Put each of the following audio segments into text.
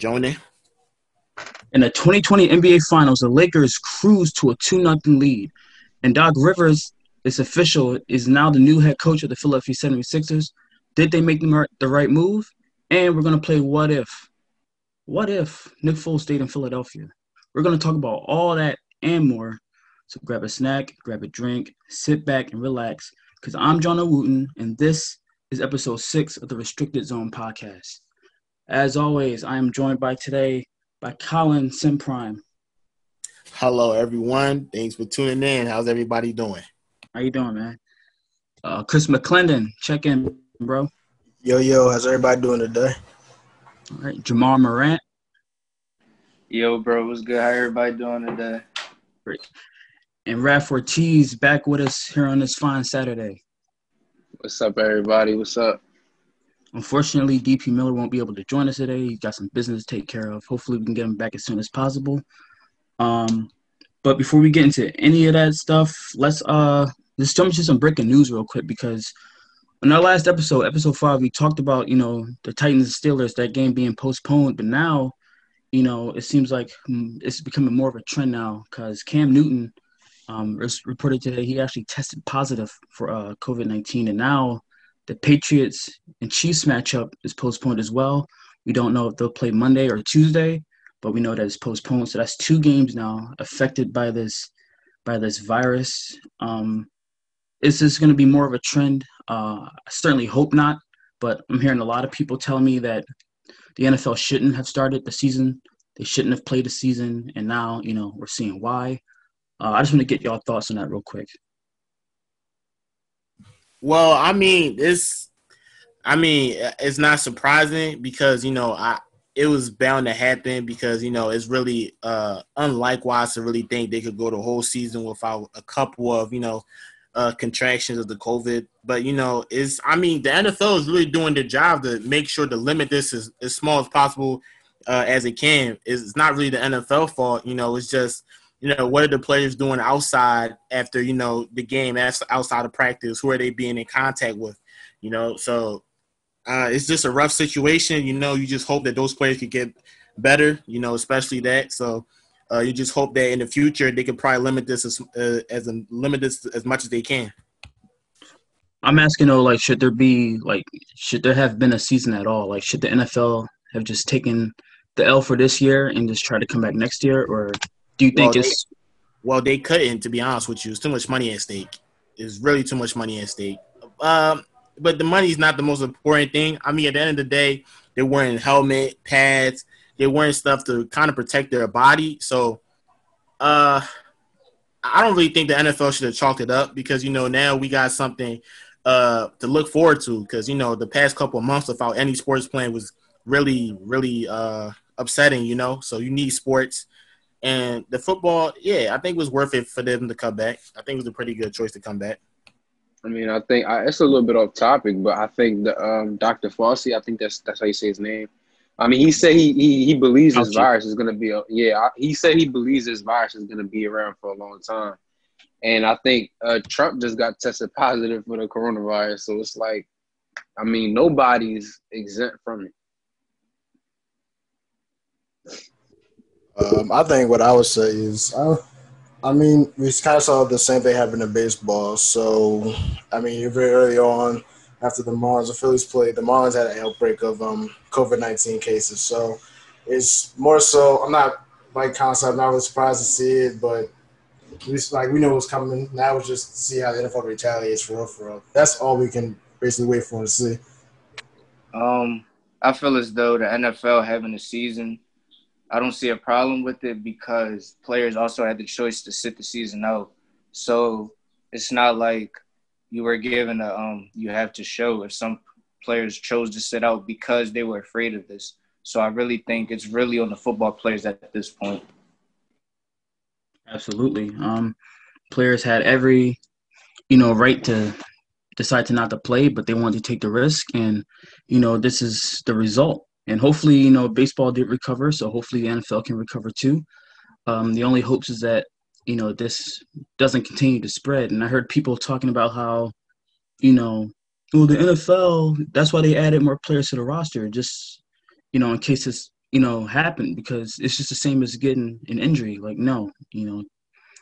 Jonah. In the 2020 NBA Finals, the Lakers cruised to a 2 0 lead. And Doc Rivers, it's official, is now the new head coach of the Philadelphia 76ers. Did they make the right move? And we're going to play What If. What if Nick Foles stayed in Philadelphia? We're going to talk about all that and more. So grab a snack, grab a drink, sit back and relax because I'm John Wooten, and this is episode six of the Restricted Zone podcast. As always, I am joined by today by Colin Simprime. Hello, everyone. Thanks for tuning in. How's everybody doing? How you doing, man? Uh, Chris McClendon, check in, bro. Yo, yo, how's everybody doing today? All right, Jamar Morant. Yo, bro, what's good? How everybody doing today? Great. And Raph Ortiz back with us here on this fine Saturday. What's up, everybody? What's up? Unfortunately, DP Miller won't be able to join us today. He's got some business to take care of. Hopefully, we can get him back as soon as possible. Um, but before we get into any of that stuff, let's uh let's jump into some breaking news real quick because in our last episode, episode five, we talked about you know the Titans and Steelers that game being postponed, but now you know it seems like hmm, it's becoming more of a trend now because Cam Newton um, reported today he actually tested positive for uh, COVID nineteen, and now the Patriots and Chiefs matchup is postponed as well. We don't know if they'll play Monday or Tuesday, but we know that it's postponed. So that's two games now affected by this by this virus. Um, is this going to be more of a trend? Uh, I certainly hope not, but I'm hearing a lot of people telling me that the NFL shouldn't have started the season. They shouldn't have played the season, and now you know we're seeing why. Uh, I just want to get y'all thoughts on that real quick. Well, I mean, it's I mean, it's not surprising because, you know, I it was bound to happen because, you know, it's really uh unlikewise to really think they could go the whole season without a couple of, you know, uh contractions of the COVID. But you know, it's I mean, the NFL is really doing their job to make sure to limit this as, as small as possible uh, as it can. It's not really the NFL fault, you know, it's just you know, what are the players doing outside after, you know, the game, outside of practice? Who are they being in contact with? You know, so uh, it's just a rough situation. You know, you just hope that those players could get better, you know, especially that. So uh, you just hope that in the future they can probably limit this as, uh, as a, limit this as much as they can. I'm asking though, like, should there be like, should there have been a season at all? Like, should the NFL have just taken the L for this year and just try to come back next year, or do you think well, it's? They, well, they couldn't. To be honest with you, it's too much money at stake. It's really too much money at stake. Um, but the money is not the most important thing. I mean, at the end of the day, they're wearing helmet, pads. They're wearing stuff to kind of protect their body. So, uh, I don't really think the NFL should have chalked it up because you know now we got something uh to look forward to because you know the past couple of months without any sports playing was really really uh upsetting. You know, so you need sports. And the football, yeah, I think it was worth it for them to come back. I think it was a pretty good choice to come back. I mean, I think I, it's a little bit off topic, but I think the um, Dr. Fauci, I think that's that's how you say his name. I mean, he said he he, he believes this virus is gonna be a yeah. He said he believes this virus is gonna be around for a long time, and I think uh, Trump just got tested positive for the coronavirus. So it's like, I mean, nobody's exempt from it. Um, I think what I would say is, uh, I mean, we kind of saw the same thing happen in baseball. So, I mean, very early on, after the Marlins and Phillies played, the Marlins had an outbreak of um, COVID 19 cases. So, it's more so, I'm not like concept, I'm not really surprised to see it, but we like we know what's coming. Now we just see how the NFL retaliates for real, for real. That's all we can basically wait for to see. Um, I feel as though the NFL having a season I don't see a problem with it because players also had the choice to sit the season out. So it's not like you were given a um you have to show if some players chose to sit out because they were afraid of this. So I really think it's really on the football players at this point. Absolutely. Um players had every you know right to decide to not to play, but they wanted to take the risk and you know this is the result and hopefully, you know, baseball did recover, so hopefully the NFL can recover too. Um, the only hopes is that you know this doesn't continue to spread. And I heard people talking about how, you know, well the NFL that's why they added more players to the roster, just you know, in case this you know, happened because it's just the same as getting an injury. Like, no, you know,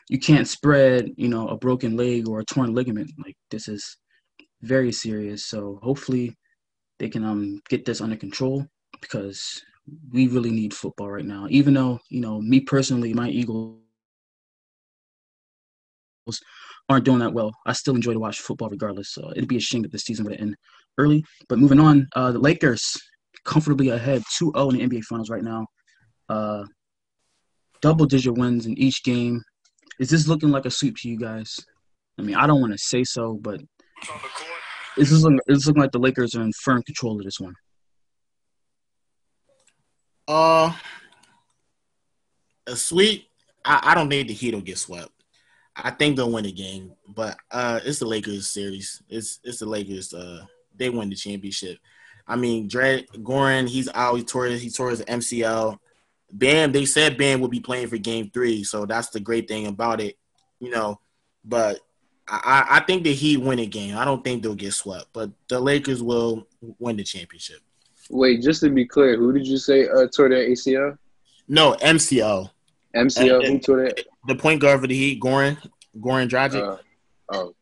you can't spread, you know, a broken leg or a torn ligament. Like, this is very serious. So hopefully they can um get this under control because we really need football right now. Even though, you know, me personally, my Eagles aren't doing that well. I still enjoy to watch football regardless. So it'd be a shame if the season would end early. But moving on, uh, the Lakers comfortably ahead 2-0 in the NBA Finals right now. Uh, double digit wins in each game. Is this looking like a sweep to you guys? I mean, I don't want to say so, but is this looking, is looking like the Lakers are in firm control of this one? Uh, a sweep. I, I don't need the Heat will get swept. I think they'll win the game, but uh, it's the Lakers series. It's it's the Lakers. Uh, they win the championship. I mean, Dre Goran, he's out. He tore he tore his MCL. Bam, they said Bam would be playing for Game Three, so that's the great thing about it, you know. But I, I think the Heat win a game. I don't think they'll get swept, but the Lakers will win the championship. Wait, just to be clear, who did you say uh, tore their ACL? No, MCL. MCL. who tore that? The point guard for the Heat, Goran, Goran Dragic. Uh, oh.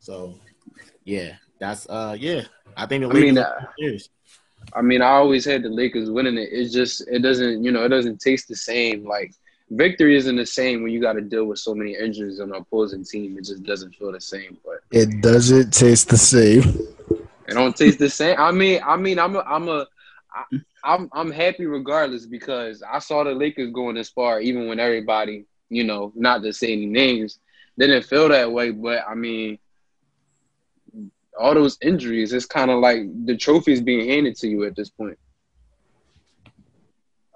So, yeah, that's uh, yeah. I think the I mean, Lakers. I mean, I always had the Lakers winning it. It's just it doesn't, you know, it doesn't taste the same. Like victory isn't the same when you got to deal with so many injuries on the opposing team. It just doesn't feel the same. But It doesn't taste the same. It don't taste the same. I mean, I mean, I'm a, I'm a, I, I'm I'm happy regardless because I saw the Lakers going this far, even when everybody, you know, not to say any names, didn't feel that way. But I mean, all those injuries, it's kind of like the trophies being handed to you at this point.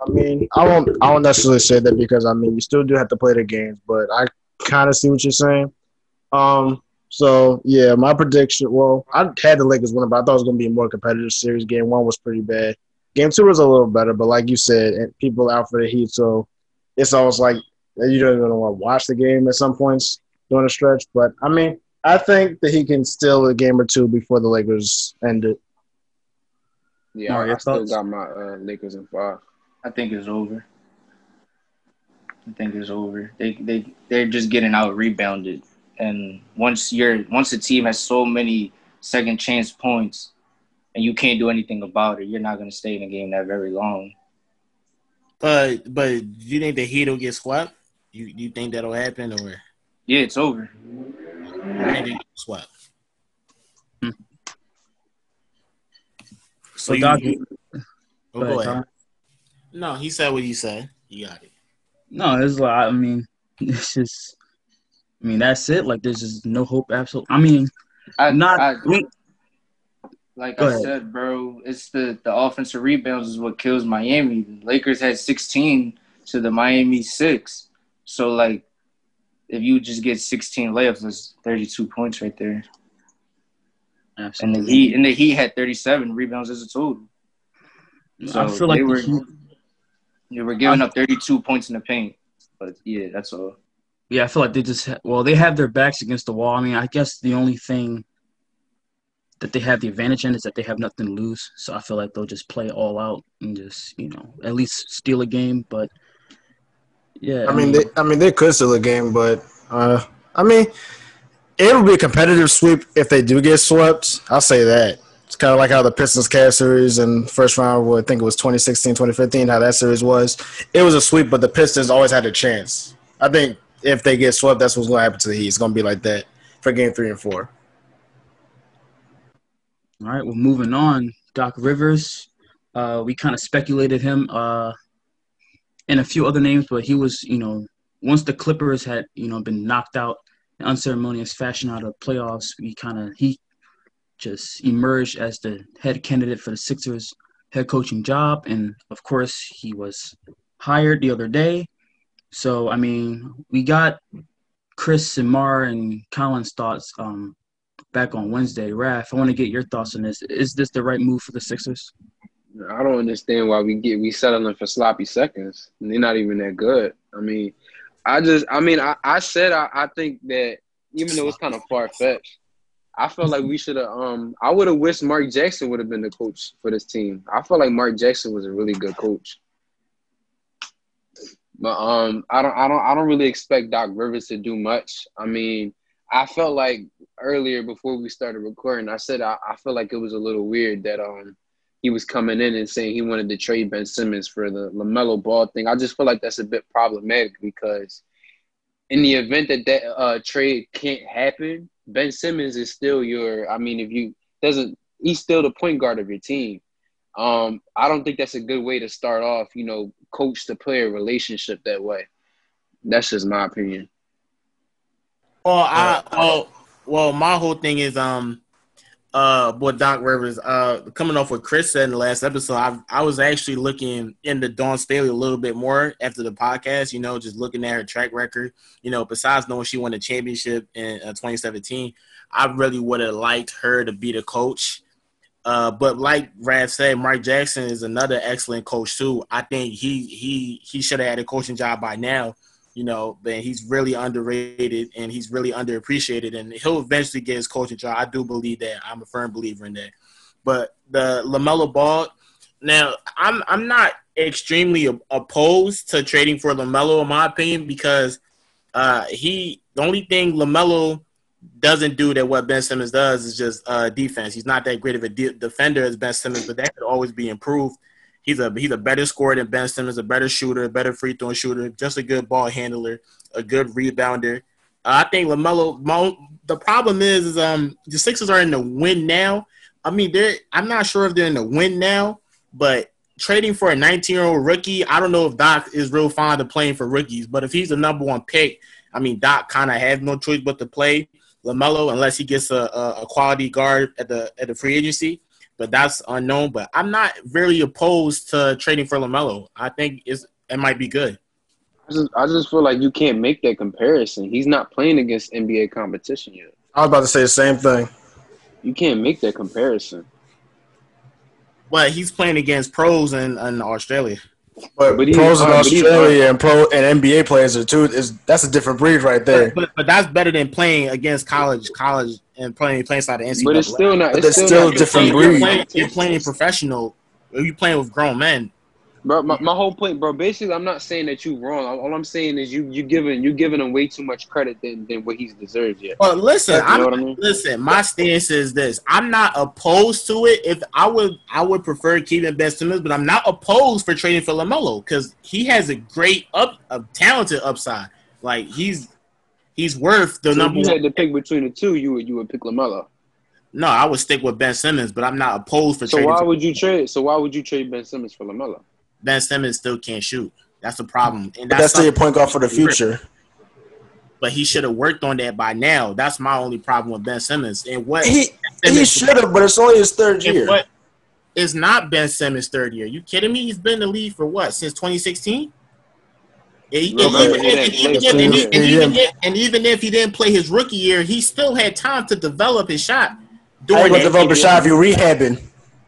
I mean, I won't. I won't necessarily say that because I mean, you still do have to play the games, but I kind of see what you're saying. Um. So yeah, my prediction. Well, I had the Lakers win, but I thought it was going to be a more competitive series. Game one was pretty bad. Game two was a little better, but like you said, and people out for the Heat, so it's almost like you don't even want to watch the game at some points during the stretch. But I mean, I think that he can steal a game or two before the Lakers end it. Yeah, Mario, I still thoughts? got my uh, Lakers in five. I think it's over. I think it's over. They they they're just getting out rebounded, and once you're once a team has so many second chance points, and you can't do anything about it, you're not gonna stay in the game that very long. But but do you think the Heat will get swept? You you think that'll happen or Yeah, it's over. I think they get swept? Hmm. So So, you, Doc, you- oh, go go ahead, ahead. Tom. No, he said what he said. You got it. No, it's like I mean, it's just. I mean, that's it. Like, there's just no hope. Absolutely. I mean, I, not. I, we, like I said, bro, it's the the offensive rebounds is what kills Miami. The Lakers had 16 to the Miami six. So like, if you just get 16 layups, that's 32 points right there. Absolutely. And the. Heat and the Heat had 37 rebounds as a total. So I feel like they the were Heat- they were giving up 32 points in the paint. But yeah, that's all. Yeah, I feel like they just ha- well, they have their backs against the wall. I mean, I guess the only thing that they have the advantage in is that they have nothing to lose. So I feel like they'll just play all out and just you know at least steal a game. But yeah, I mean, they, I mean, they could steal a game, but uh, I mean, it'll be a competitive sweep if they do get swept. I'll say that. It's kind of like how the Pistons Cavs series and first round, I think it was 2016, 2015, how that series was. It was a sweep, but the Pistons always had a chance. I think if they get swept, that's what's going to happen to the Heat. It's going to be like that for game three and four. All right, well, moving on. Doc Rivers, uh, we kind of speculated him uh, and a few other names, but he was, you know, once the Clippers had, you know, been knocked out in unceremonious fashion out of playoffs, we kind of he just emerged as the head candidate for the Sixers head coaching job, and of course, he was hired the other day. So, I mean, we got Chris and Mar and Colin's thoughts um, back on Wednesday. Raph, I want to get your thoughts on this. Is this the right move for the Sixers? I don't understand why we get we settling for sloppy seconds. They're not even that good. I mean, I just I mean I, I said I, I think that even though it's kind of far fetched, I felt like we should have. Um, I would have wished Mark Jackson would have been the coach for this team. I felt like Mark Jackson was a really good coach. But um, I don't, I don't, I don't really expect Doc Rivers to do much. I mean, I felt like earlier before we started recording, I said I, I feel like it was a little weird that um he was coming in and saying he wanted to trade Ben Simmons for the LaMelo Ball thing. I just feel like that's a bit problematic because in the event that that uh, trade can't happen, Ben Simmons is still your. I mean, if you doesn't, he's still the point guard of your team. Um, I don't think that's a good way to start off. You know, coach to player relationship that way. That's just my opinion. Well, I well, well, my whole thing is um uh boy Doc Rivers uh coming off what Chris said in the last episode, I I was actually looking into Dawn Staley a little bit more after the podcast, you know, just looking at her track record, you know, besides knowing she won a championship in uh, 2017, I really would have liked her to be the coach. Uh, but like Rad said, Mark Jackson is another excellent coach too. I think he he he should have had a coaching job by now you know, but he's really underrated and he's really underappreciated, and he'll eventually get his coaching job. I do believe that. I'm a firm believer in that. But the Lamelo Ball, now I'm I'm not extremely opposed to trading for Lamelo, in my opinion, because uh, he the only thing Lamelo doesn't do that what Ben Simmons does is just uh, defense. He's not that great of a de- defender as Ben Simmons, but that could always be improved. He's a he's a better scorer than Ben Simmons, a better shooter, a better free throw shooter, just a good ball handler, a good rebounder. Uh, I think Lamelo. The problem is, is um the Sixers are in the win now. I mean, they're I'm not sure if they're in the win now, but trading for a 19 year old rookie, I don't know if Doc is real fond of playing for rookies. But if he's the number one pick, I mean, Doc kind of has no choice but to play Lamelo unless he gets a, a, a quality guard at the at the free agency but that's unknown. But I'm not really opposed to trading for Lamelo. I think it's it might be good. I just, I just feel like you can't make that comparison. He's not playing against NBA competition yet. I was about to say the same thing. You can't make that comparison. But he's playing against pros in, in Australia. But, but pros in Australia and pro and NBA players are too is that's a different breed right there. But, but, but that's better than playing against college college and playing playing side of NCAA. But it's still not. It's, still, still, not, different you're breed. Playing, you're playing professional. You're playing with grown men. Bro, my, my whole point, bro. Basically, I'm not saying that you're wrong. All I'm saying is you you giving you giving him way too much credit than, than what he's deserved yet. Well, listen, You know what I I'm, mean? listen. My stance is this: I'm not opposed to it. If I would, I would prefer keeping Ben Simmons, but I'm not opposed for trading for Lamelo because he has a great up, a talented upside. Like he's he's worth the So if number. you one. had to pick between the two, you would you would pick Lamelo. No, I would stick with Ben Simmons, but I'm not opposed for So trading. why would you trade? So why would you trade Ben Simmons for Lamelo? Ben Simmons still can't shoot. That's the problem, and But that's still your point guard for the future. But he should have worked on that by now. That's my only problem with Ben Simmons. And what He he should have, but it's only his third and year. it's not Ben Simmons' third year? You kidding me? He's been in the league for what since 2016. And, and even if- didn't and play even- and for- even he didn't- if- and even if he didn't play his rookie year, he still had time to develop his shot. How you that develop a shot if you rehabbing?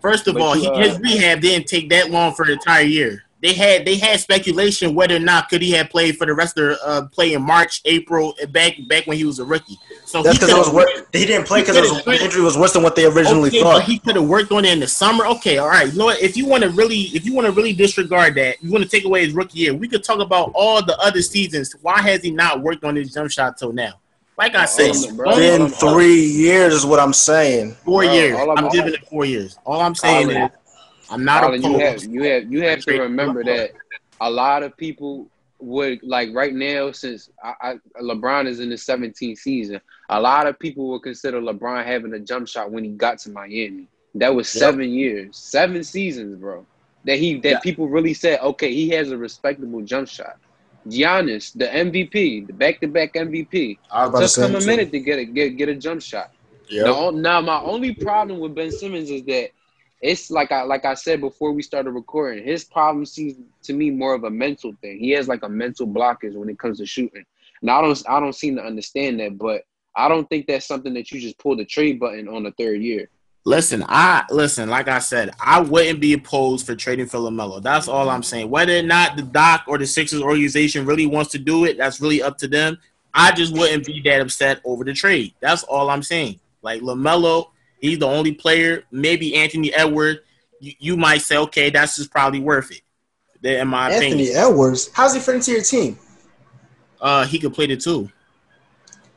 First of But all, you, he, uh, his rehab didn't take that long for an entire year. They had they had speculation whether or not could he have played for the rest of the uh, play in March, April, back back when he was a rookie. So That's because was he didn't play because could've- injury was worse than what they originally okay, thought. He could have worked on it in the summer. Okay, all right. You know what? If you want to really, if you want to really disregard that, you want to take away his rookie year. We could talk about all the other seasons. Why has he not worked on his jump shot till now? Like I said, Hold on, Been three years is what I'm saying. four Bro, years. all I'm- I'm giving it four years. All I'm saying Colin, is, I'm not Colin, you have opposed. you have you have to remember that a lot of people would like right now since I, I, LeBron is in the 17th season. A lot of people would consider LeBron having a jump shot when he got to Miami. That was Yep. seven years, seven seasons, bro. That he that Yeah. people really said, okay, he has a respectable jump shot. Giannis, the MVP, the back-to-back MVP, I was about took him a too. minute to get a get get a jump shot. Yep. Now, now my only problem with Ben Simmons is that it's like I like I said before we started recording. His problem seems to me more of a mental thing. He has like a mental blockage when it comes to shooting, and I don't I don't seem to understand that. But I don't think that's something that you just pull the trade button on the third year. Listen, I listen. Like I said, I wouldn't be opposed for trading for Lamelo. That's all I'm saying. Whether or not the Doc or the Sixers organization really wants to do it, that's really up to them. I just wouldn't be that upset over the trade. That's all I'm saying. Like Lamelo, he's the only player. Maybe Anthony Edwards. You, you might say, okay, that's just probably worth it. In my Anthony opinion, Edwards, how's he fit into your team? uh, he could play the two.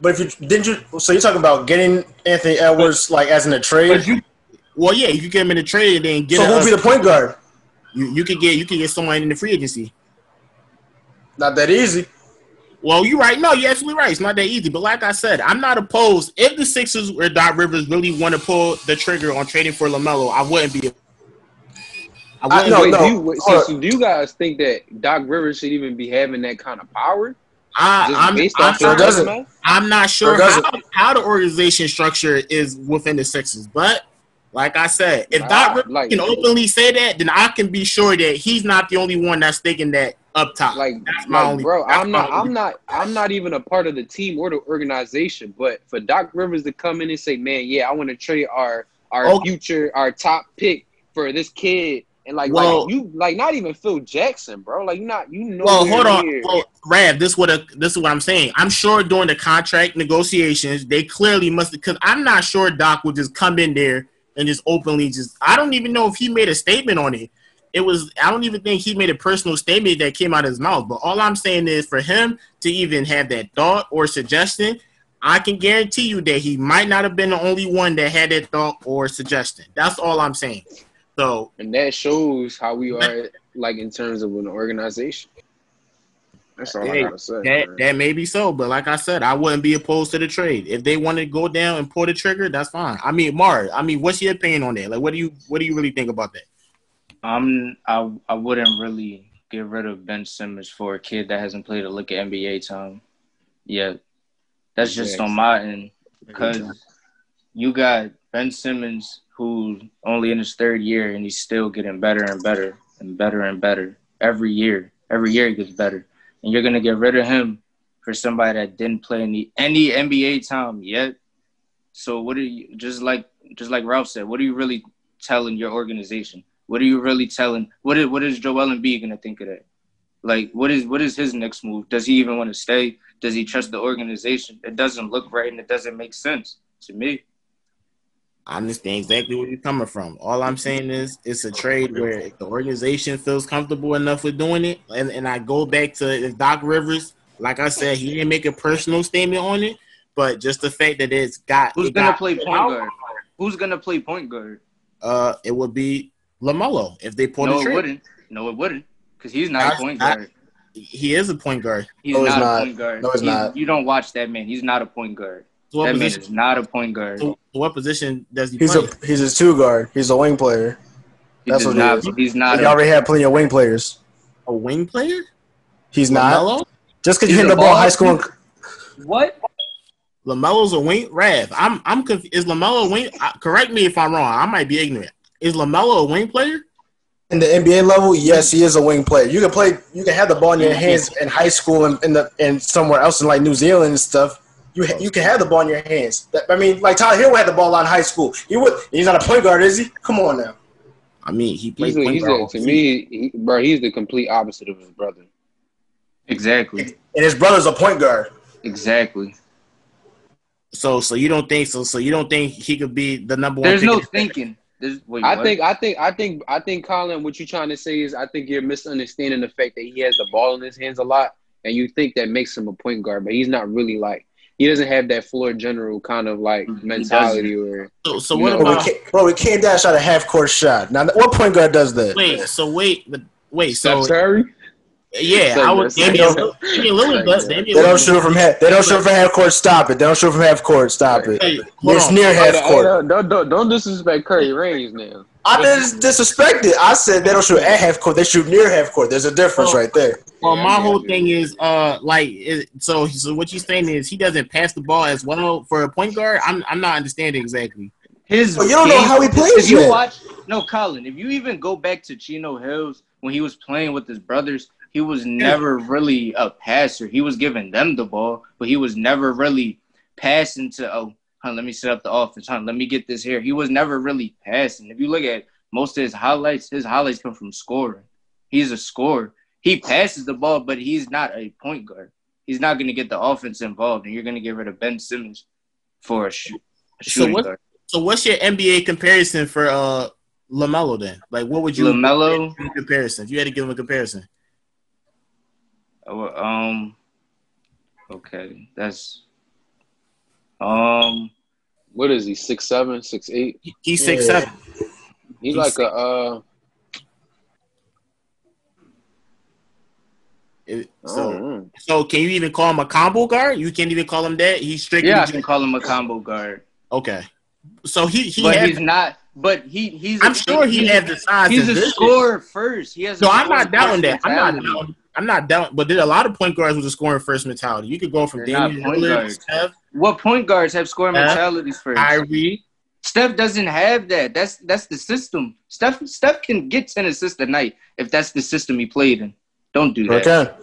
But if you didn't you, so you're talking about getting Anthony Edwards like as in a trade. But you, well, yeah, you could get him in the trade and then get. so who'll be the point guard? you, you could get you could get someone in the free agency. Not that easy. Well, you're right. No, you're absolutely right. It's not that easy. But like I said, I'm not opposed. If the Sixers or Doc Rivers really want to pull the trigger on trading for Lamelo, I wouldn't be. I I- wouldn't. no, Wait, be, do, you, so, so do you guys think that Doc Rivers should even be having that kind of power? I, Just I'm, I'm, not, it doesn't. resume? I'm not sure Sure how, how the organization structure is within the Sixers. But like I said, if Nah, Doc Rivers like- can openly say that, then I can be sure that he's not the only one that's thinking that up top. Like, That's my like, only- bro, that's I'm my not, only- I'm not, I'm not even a part of the team or the organization. But for Doc Rivers to come in and say, "Man, yeah, I want to trade our our Okay. future, our top pick for this kid," and like, Well- like you, like not even Phil Jackson, bro. Like, you not, you know. Well, hold on. Here. Well, Rav, this what a, this is what I'm saying. I'm sure during the contract negotiations, they clearly must because I'm not sure Doc would just come in there and just openly just. I don't even know if he made a statement on it. It was. I don't even think he made a personal statement that came out of his mouth. But all I'm saying is for him to even have that thought or suggestion, I can guarantee you that he might not have been the only one that had that thought or suggestion. That's all I'm saying. So and that shows how we are, like in terms of an organization. That's all Hey, I gotta say. That that may be so, but like I said, I wouldn't be opposed to the trade. If they want to go down and pull the trigger, that's fine. I mean, Mar, I mean, what's your opinion on that? Like, what do you what do you really think about that? I'm I I wouldn't really get rid of Ben Simmons for a kid that hasn't played a lick of NBA time yet. That's just on my end because you got Ben Simmons who's only in his third year and he's still getting better and better and better and better every year. Every year he gets better, and you're gonna get rid of him for somebody that didn't play any any NBA time yet. So what are you just like just like Ralph said? What are you really telling your organization? What are you really telling? What is what is Joel Embiid gonna think of that? Like, what is what is his next move? Does he even want to stay? Does he trust the organization? It doesn't look right, and it doesn't make sense to me. I understand exactly where you're coming from. All I'm saying is it's a trade where if the organization feels comfortable enough with doing it, and, and I go back to if Doc Rivers, like I said, he didn't make a personal statement on it, but just the fact that it's got Who's it gonna got- play point guard? Who's gonna play point guard? Uh, it would be Lamelo if they pull No, the it trigger. wouldn't. No, it wouldn't, because he's not a That's- point I- guard. He is a point guard. He's No, not, not. a point guard. No, he's not. You don't watch that man. He's not a point guard. So what that man position? is not a point guard. So what position does he He's play? a he's a two guard. He's a wing player. He That's does what he is. He's not. He A, already had plenty of wing players. A wing player? He's not. Just because you hit the ball in high school. and- What? Lamelo's a wing. Rav, I'm I'm confused. Is Lamelo a wing? Uh, correct me if I'm wrong. I might be ignorant. Is Lamelo a wing player? In the NBA level, yes, he is a wing player. You can play. You can have the ball in your hands in high school and in the and somewhere else in like New Zealand and stuff. You ha- you can have the ball in your hands. That, I mean, like Tyler Hill had the ball out in high school. He would. He's not a point guard, is he? Come on now. I mean, he plays He's a, point he's guard. a, to me, he, bro, he's the complete opposite of his brother. exactly. And his brother's a point guard. Exactly. So so you don't think so? So you don't think he could be the number one? There's no thinking. There's, wait, I what? think, I think, I think, I think, Colin, what you're trying to say is, I think you're misunderstanding the fact that he has the ball in his hands a lot, and you think that makes him a point guard, but he's not really like he doesn't have that floor general kind of like mm-hmm. mentality or So, so what know, we about? can't, bro, we can't dash out a half court shot. Now, what point guard does that? Wait, so wait, but wait, so Steph Curry. yeah, Say I would. say Damian, that. Lillard does. Say that. Damian They don't Lillard- shoot from half. They don't shoot from half court. Stop it. They don't shoot from half court. Stop it. Hey, It's on. near half court. hey, don't, don't, don't disrespect Curry range now. I didn't disrespect it. I said they don't shoot at half court. They shoot near half court. There's a difference Oh. right there. Well, my yeah, whole yeah. thing is, uh, like, it, so so what you're saying is he doesn't pass the ball as well for a point guard. I'm I'm not understanding exactly. His Well, you don't know how he plays If you yet. watch, no, Colin. If you even go back to Chino Hills when he was playing with his brothers, he was never really a passer. He was giving them the ball, but he was never really passing to oh, huh, let me set up the offense. Huh, let me get this here. He was never really passing. If you look at most of his highlights, his highlights come from scoring. He's a scorer. He passes the ball, but he's not a point guard. He's not going to get the offense involved, and you're going to get rid of Ben Simmons for a shoot Shooting what- guard. So what's your NBA comparison for uh Lamelo then? Like, what would you LaMelo? a comparison? If you had to give him a comparison, Oh, Um. Okay, that's. Um. What is he? Six seven, six eight. He- he's six Yeah. seven. He's He's like six- a uh. It- So, don't so can you even call him a combo guard? You can't even call him that. He's strictly Yeah, I can call him a combo guard, okay. So he he but has, he's not. But he he's. I'm sure he he's, has the size. He's a vision. scorer first. He has. a No, I'm not doubting that. I'm not doubting. I'm not doubting. But there are a lot of point guards with a scoring first mentality. You could go from They're Damian Lillard. Steph, What point guards have scoring mentalities first? Kyrie. Steph doesn't have that. That's that's the system. Steph Steph can get ten assists a night if that's the system he played in. Don't do that. Okay.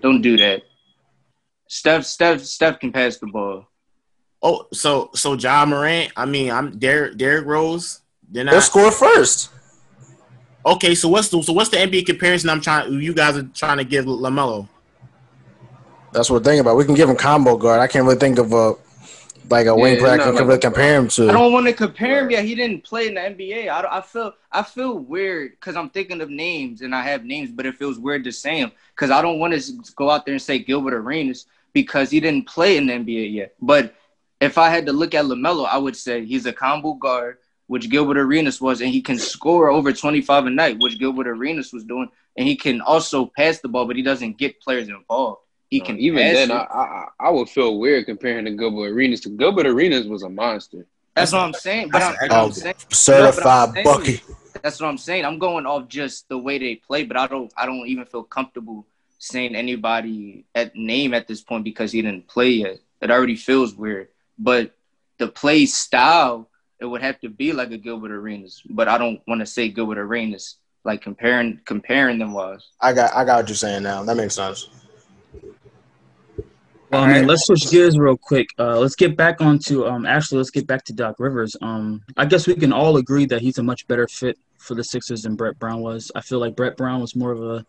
Don't do that. Steph Steph Steph can pass the ball. Oh, so so Ja Morant. I mean, I'm Derrick Derrick Rose. Then I They'll score first. okay. So what's the so what's the NBA comparison? I'm trying. You guys are trying to give Lamelo. That's what we're thinking about. We can give him combo guard. I can't really think of a like a wing it's player I can like really compare him to. I don't want to compare him. Yeah, he didn't play in the NBA. I, I feel I feel weird because I'm thinking of names and I have names, but it feels weird to say him because I don't want to go out there and say Gilbert Arenas because he didn't play in the NBA yet. But if I had to look at Lamelo, I would say he's a combo guard, which Gilbert Arenas was, and he can score over 25 a night, which Gilbert Arenas was doing, and he can also pass the ball, but he doesn't get players involved. He can even then. I, I I would feel weird comparing to Gilbert Arenas. To Gilbert Arenas was a monster. That's what I'm saying. But I'm, That's- but I'm Oh, saying. certified saying- bucket. That's what I'm saying. I'm going off just the way they play, but I don't I don't even feel comfortable saying anybody at name at this point because he didn't play yet. It already feels weird. But the play style, it would have to be like a Gilbert Arenas. But I don't want to say Gilbert Arenas, like comparing comparing them was. I got I got what you're saying now. That makes sense. Well, I mean, let's switch gears real quick. Uh, let's get back onto um. Actually, let's get back to Doc Rivers. Um, I guess we can all agree that he's a much better fit for the Sixers than Brett Brown was. I feel like Brett Brown was more of a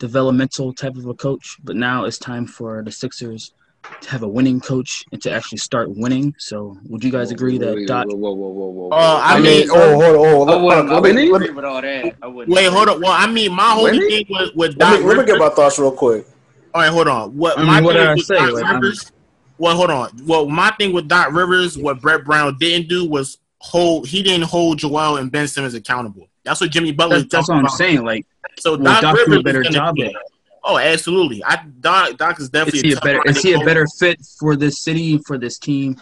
developmental type of a coach, but now it's time for the Sixers to have a winning coach and to actually start winning. So, would you guys agree that Whoa, Doc? Whoa, whoa, whoa, whoa, whoa. Uh, I I mean, mean, oh, hold on, hold I on. wouldn't, I Let wouldn't me, agree with all that. I wouldn't. Wait, hold on. Well, I mean, my whole Winning? thing with with let Doc me, let me get my thoughts real quick. All right, hold on. What I mean, my what thing did I with say? Doc Like, I'm- Rivers? Well, hold on. Well, my thing with Doc Rivers, what Brett Brown didn't do was hold. He didn't hold Joel and Ben Simmons accountable. That's what Jimmy Butler. That's, that's talked what I'm about. saying. Like, So Will Doc, Doc do a is better job be- at? Oh, absolutely. I Doc Doc is definitely. is definitely. he a tough better? Is he a coach. better fit for this city, for this team?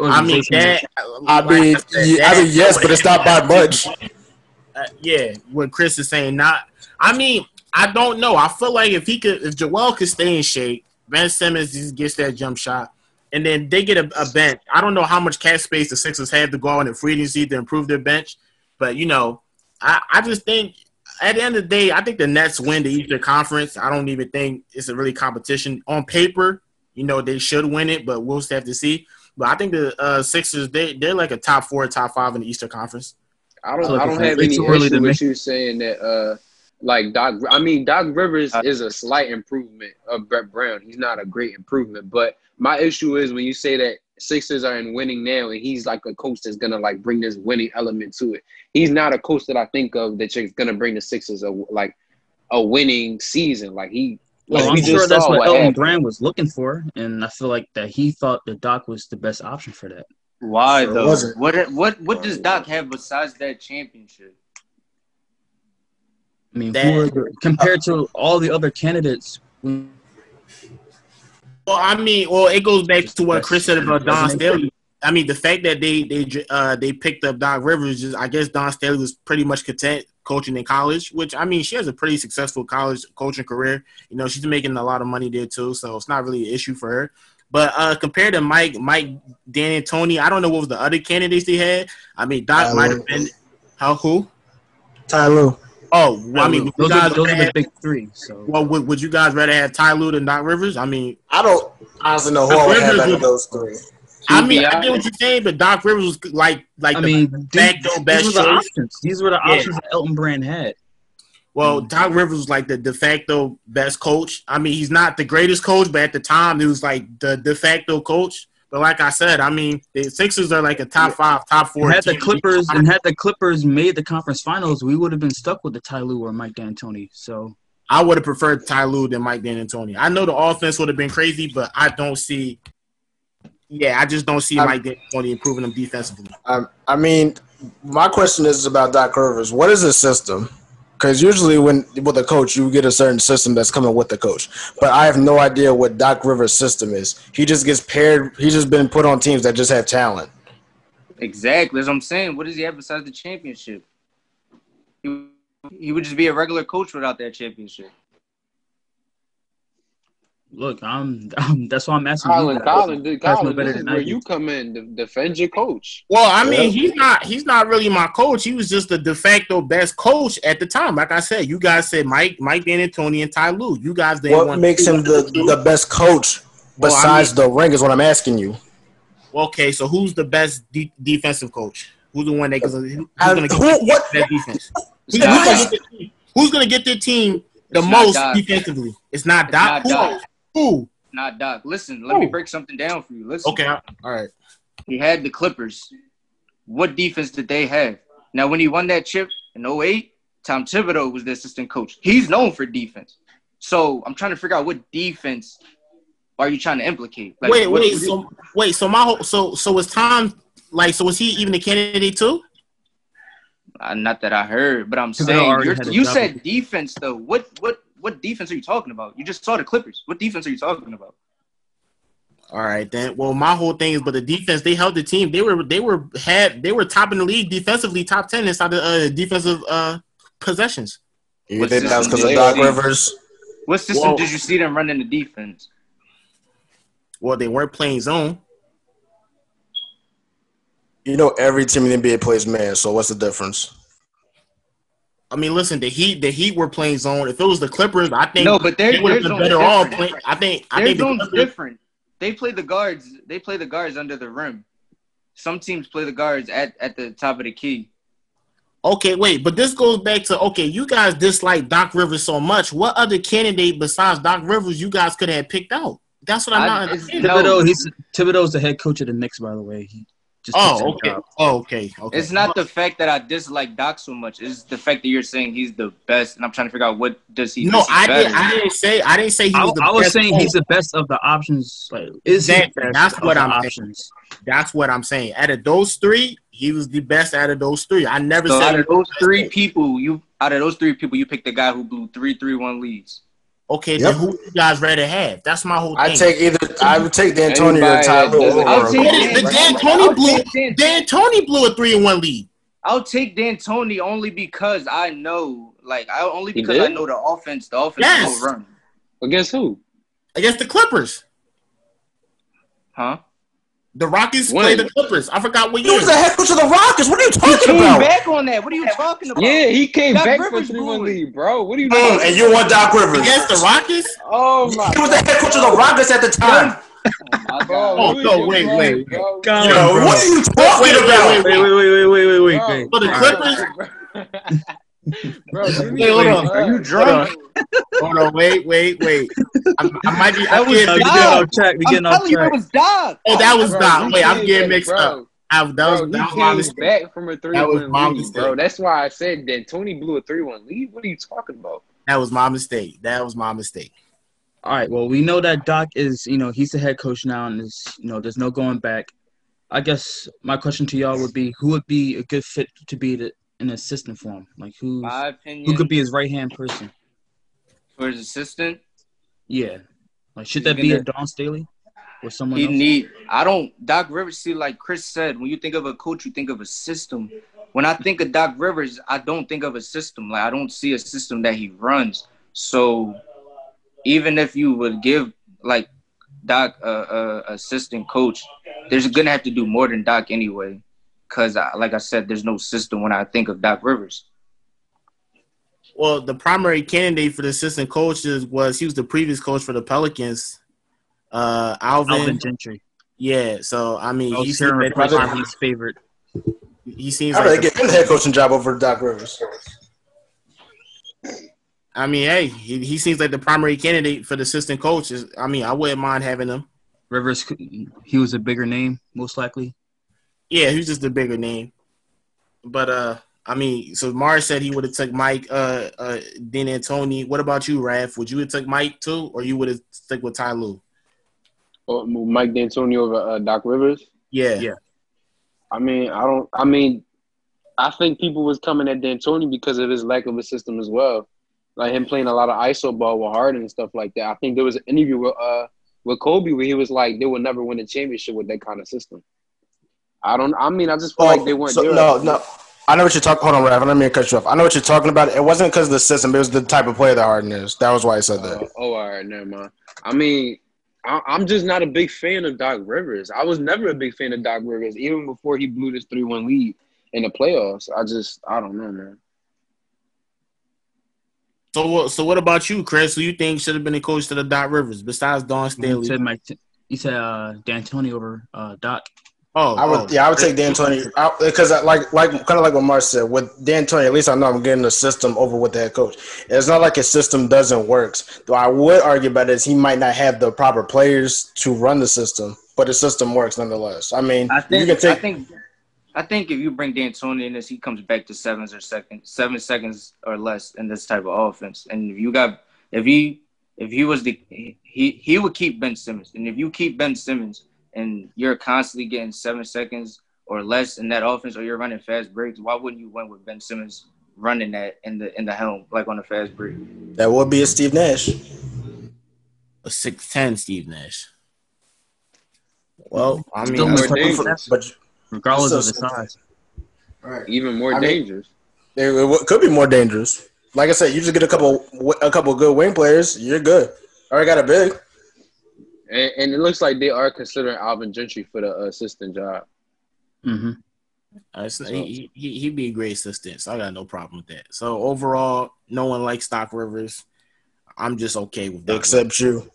I mean, that. I like mean, said, yeah, I mean, yes, but it's not by much. Uh, yeah, what Chris is saying. Not. I mean, I don't know. I feel like if he could, if Joel could stay in shape, Ben Simmons just gets that jump shot, and then they get a, a bench. I don't know how much cap space the Sixers have to go on in free agency to improve their bench, but you know, I, I just think at the end of the day, I think the Nets win the Eastern Conference. I don't even think it's a really competition on paper. You know, they should win it, but we'll have to see. But I think the uh, Sixers they they're like a top four, top five in the Eastern Conference. I don't. Look, I don't have any too issue to with make- you saying that. Uh, like Doc. I mean, Doc Rivers Uh, is a slight improvement of Brett Brown. He's not a great improvement, but my issue is when you say that Sixers are in winning now, and he's like a coach that's gonna like bring this winning element to it. He's not a coach that I think of that's gonna bring the Sixers a like a winning season. Like he. Well, like I'm sure that's saw what Elton happened. Brand was looking for, and I feel like that he thought that Doc was the best option for that. Why Sure though? What what what does Doc have besides that championship? I mean, That- who are the, compared to all the other candidates? Well, I mean, well, it goes back to what Chris said about Dawn Staley. I mean, the fact that they they uh they picked up Doc Rivers, just, I guess Dawn Staley was pretty much content coaching in college. Which I mean, she has a pretty successful college coaching career. You know, she's making a lot of money there too, so it's not really an issue for her. But uh compared to Mike, Mike, Dan, and Tony, I don't know what was the other candidates they had. I mean, Doc might have been how who? Ty Lue. Oh, well, I mean, would you those, are, guys those are rather the have- big three. So well, would, would you guys rather have Ty Lue than Doc Rivers? I mean, I don't honestly know who I would have Rivers out of those three. I mean, I QBI? get what you're saying, but Doc Rivers was like, like I the mean, back these, door best these were the options. These were the Yeah. options that Elton Brand had. Well, Doc Rivers was like the de facto best coach. I mean, he's not the greatest coach, but at the time, he was like the de facto coach. But like I said, I mean, the Sixers are like a top five, top four. had the team. Clippers and had the Clippers made the conference finals, we would have been stuck with the Ty Lue or Mike D'Antoni. So I would have preferred Ty Lue than Mike D'Antoni. I know the offense would have been crazy, but I don't see. Yeah, I just don't see I'm- Mike D'Antoni improving them defensively. Um, I mean, my question is about Doc Rivers. What is his system? Because usually, when with a coach, you get a certain system that's coming with the coach. But I have no idea what Doc Rivers' system is. He just gets paired. He's just been put on teams that just have talent. Exactly. That's what I'm saying. What does he have besides the championship? He would just be a regular coach without that championship. Look, I'm, I'm that's why I'm asking Colin, you. guys. Colin, You guys know Colin, better this is than I where you come in defend your coach. Well, I mean, Yeah. he's not he's not really my coach. He was just the de facto best coach at the time. Like I said, you guys said Mike, Mike D'Antoni, and Ty Lue. You guys didn't What want makes him the, the best coach Well, I besides the ring is what I'm asking you. Okay, so who's the best de- defensive coach? Who's the one that who's gonna get who- the what- best defense? Who's, who's gonna get team, who's gonna get their team the It's most Doc. defensively? It's not It's Doc. not Who? Doc. Who? Not Doc. Listen, let me break something down for you. Listen. Okay, all right. He had the Clippers. What defense did they have? Now, when he won that chip in 08, Tom Thibodeau was the assistant coach. He's known for defense. So I'm trying to figure out what defense are you trying to implicate? Like, wait, wait. So wait. So my whole so so was Tom like so was he even a candidate too? Uh, not that I heard, but I'm saying you're, you said defense though. What what what defense are you talking about? You just saw the Clippers. What defense are you talking about? All right, then. Well, my whole thing is, but the defense they held the team. They were they were had they were top in the league defensively, top ten inside the uh, defensive uh, possessions. You What's think that was because of the Doc Rivers? What system Whoa. did you see them running the defense? Well, they weren't playing zone. You know, every team in the NBA plays man. So what's the difference? I mean, listen, the Heat the Heat were playing zone. If it was the Clippers, I think No, but they would their have been better off playing. I think I Their think the zone's Clippers, different. They play the guards. They play the guards under the rim. Some teams play the guards at, at the top of the key. Okay, wait, but this goes back to okay, you guys dislike Doc Rivers so much. What other candidate besides Doc Rivers you guys could have picked out? That's what I'm I- not it's- understanding. No. Thibodeau, he's Thibodeau's the head coach of the Knicks, by the way. He just Oh, okay. Oh, okay. Okay. It's not the fact that I dislike Doc so much. It's the fact that you're saying he's the best, and I'm trying to figure out what does he. No, I didn't. I didn't say. I didn't say he I, was the I was best saying coach. he's the best of the options. Like, is he Exactly. That's what I'm saying. options? That's what I'm saying. Out of those three, he was the best out of those three. I never So said out of those three people, you out of those three people, you picked the guy who blew three three one leads. Okay, Yep. then who you guys rather have? That's my whole thing. I take either. I would take D'Antoni or Anybody Ty Lue doesn't- I'll take the Dan- Dan Tony blew. take Dan- D'Antoni blew a three and one lead. I'll take D'Antoni only because I know, like, I only because I know the offense. The offense Yes. will run, Against who? against the Clippers. huh? The Rockets When? played the Clippers. I forgot what He was the head coach of the Rockets. What are you He talking came about? back on that. What are you talking about? Yeah, he came Doc back Rivers for three one blew lead, bro. What are you Boom, and you want Doc Rivers. against the Rockets. Oh my He was the head coach of the Rockets at the time. my bro. Oh, no, you wait, wait, bro? Yo, bro. what are you talking Wait, wait, about? wait, Wait, wait, wait, wait, wait, wait, Bro. wait. For the Clippers. Bro, give me Wait, hold on. Are you drunk? Hold on, wait, wait, wait. I, I might be. That I'm was getting, we Doc. getting off track. We I'm getting off telling you, it track. was Doc. oh, that was Bro, Doc. Wait, I'm getting mixed bro. up. I, that was, Bro, that he was my came mistake. back from a three That was one my lead, mistake. bro. That's why I said that Tony blew a three one lead. What are you talking about? That was my mistake. That was my mistake. All right. Well, we know that Doc is, you know, he's the head coach now, and there's, you know, there's no going back. I guess my question to y'all would be, who would be a good fit to be the, an assistant for him? Like, who who could be his right hand person? for his assistant? Yeah. Like, should that be a gonna- Dawn Staley or someone He else? need. I don't. Doc Rivers. See, like Chris said, when you think of a coach, you think of a system. When I think of Doc Rivers, I don't think of a system. Like I don't see a system that he runs. So even if you would give like Doc a, a assistant coach, there's gonna have to do more than Doc anyway. Cause like I said, there's no system when I think of Doc Rivers. Well, the primary candidate for the assistant coaches was he was the previous coach for the Pelicans, uh, Alvin. Alvin Gentry. Yeah, so I mean, I he was seems hearing like the primary, he's favorite. he seems I'd like rather the- get him the head coaching job over Doc Rivers. I mean, hey, he, he seems like the primary candidate for the assistant coaches. I mean, I wouldn't mind having him. Rivers, he was a bigger name, most likely. Yeah, he's just a bigger name. But uh, I mean, so Mars said he would have took Mike, uh, uh, D'Antoni. What about you, Raph? Would you have took Mike too, or you would have stuck with Ty Lue? Or Mike D'Antoni over uh, Doc Rivers. Yeah, Yeah. I mean, I don't. I mean, I think people was coming at D'Antoni because of his lack of a system as well, like him playing a lot of ISO ball with Harden and stuff like that. I think there was an interview with uh with Kobe where he was like they would never win a championship with that kind of system. I don't. I mean, I just feel like they weren't. so, no, no. I know what you're talking. Hold on, Raph. I don't mean to cut you off. I know what you're talking about. It wasn't because of the system. It was the type of player that Harden is. That was why I said that. Uh, oh, all right, never mind. I mean, I, I'm just not a big fan of Doc Rivers. I was never a big fan of Doc Rivers, even before he blew this three one lead in the playoffs. I just, I don't know, man. So what? So what about you, Chris? Who you think should have been the coach to the Doc Rivers besides Dawn He Staley? said Mike. He said uh, D'Antoni over uh, Doc. Oh, I would, oh. yeah, I would take D'Antoni because, like, like, kind of like what Mark said with D'Antoni. At least I know I'm getting the system over with the head coach. It's not like his system doesn't work. Though I would argue about it is he might not have the proper players to run the system, but the system works nonetheless. I mean, I think you can take I think I think if you bring D'Antoni in this, he comes back to sevens or seconds, seven seconds or less in this type of offense. And if you got if he if he was the he he would keep Ben Simmons. And if you keep Ben Simmons and you're constantly getting seven seconds or less in that offense, or you're running fast breaks, why wouldn't you win with Ben Simmons running that in the in the helm like on a fast break? that would be a Steve Nash. a six ten Steve Nash. Well, I mean, Still I- more more dangerous. But regardless of the Still- size. Even more I dangerous. it, it could be more dangerous. Like I said, you just get a couple a couple good wing players, you're good. Already got a big. And, and it looks like they are considering Alvin Gentry for the assistant job. hmm Uh, it's not- he, he, he'd be a great assistant, so I got no problem with that. So overall, no one likes Doc Rivers. I'm just okay with that. Except you.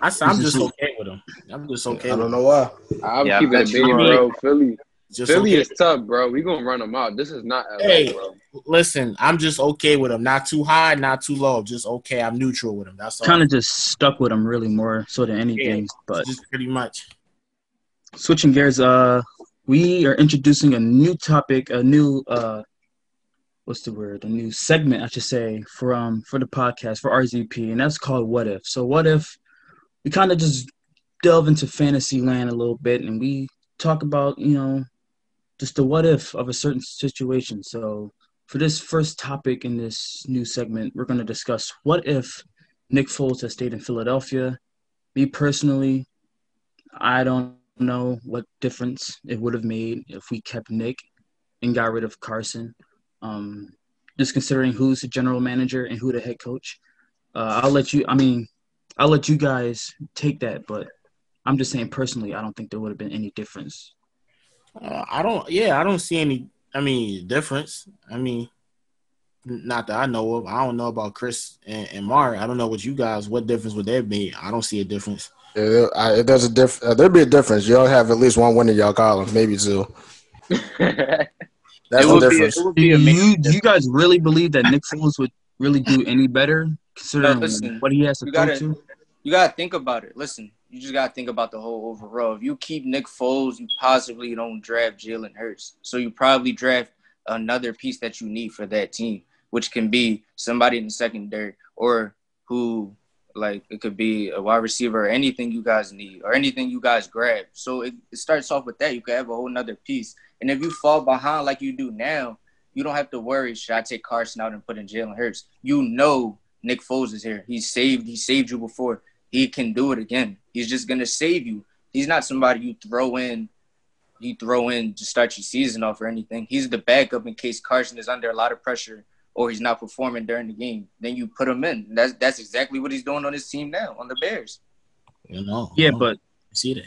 I, am just okay with him. I'm just okay. I don't him. know why. I'm Yeah, keeping it you big, are. bro. Philly, Just Philly okay. is tough, bro. We gonna run them out. This is not LA, Hey. bro. Listen, I'm just okay with them. Not too high, not too low. Just okay. I'm neutral with them. That's all. Kind of just stuck with them really more so than anything. But just pretty much. switching gears, uh, we are introducing a new topic, a new uh, what's the word? A new segment, I should say, from for the podcast for RZP, and that's called "What If." So, what if we kind of just delve into fantasy land a little bit, and we talk about you know just the what if of a certain situation. So, for this first topic in this new segment, we're going to discuss what if Nick Foles has stayed in Philadelphia. Me personally, I don't know what difference it would have made if we kept Nick and got rid of Carson. Um, just considering who's the general manager and who the head coach. Uh, I'll let you. I mean, I'll let you guys take that, but I'm just saying personally, I don't think there would have been any difference. Uh, I don't. Yeah, I don't see any. I mean, difference. I mean, not that I know of. I don't know about Chris and, and Mark. I don't know what you guys. What difference would that be? I don't see a difference. Yeah, I, there's a diff. Uh, there'd be a difference. Y'all have at least one win in y'all column, maybe two. That's it the would be, difference. it would Do be you, you guys really believe that Nick Foles would really do any better considering listen, what he has to go throw to? You gotta think about it. Listen, you just gotta think about the whole overall. If you keep Nick Foles, you possibly don't draft Jalen Hurts. So you probably draft another piece that you need for that team, which can be somebody in the secondary or who like it could be a wide receiver or anything you guys need or anything you guys grab. So it, it starts off with that. You could have a whole nother piece. And if you fall behind like you do now, you don't have to worry, should I take Carson out and put in Jalen Hurts? You know Nick Foles is here. He saved he saved you before. He can do it again. He's just gonna save you. He's not somebody you throw in, you throw in to start your season off or anything. He's the backup in case Carson is under a lot of pressure or he's not performing during the game. Then you put him in. That's that's exactly what he's doing on his team now on the Bears. You know. Yeah, I but see that.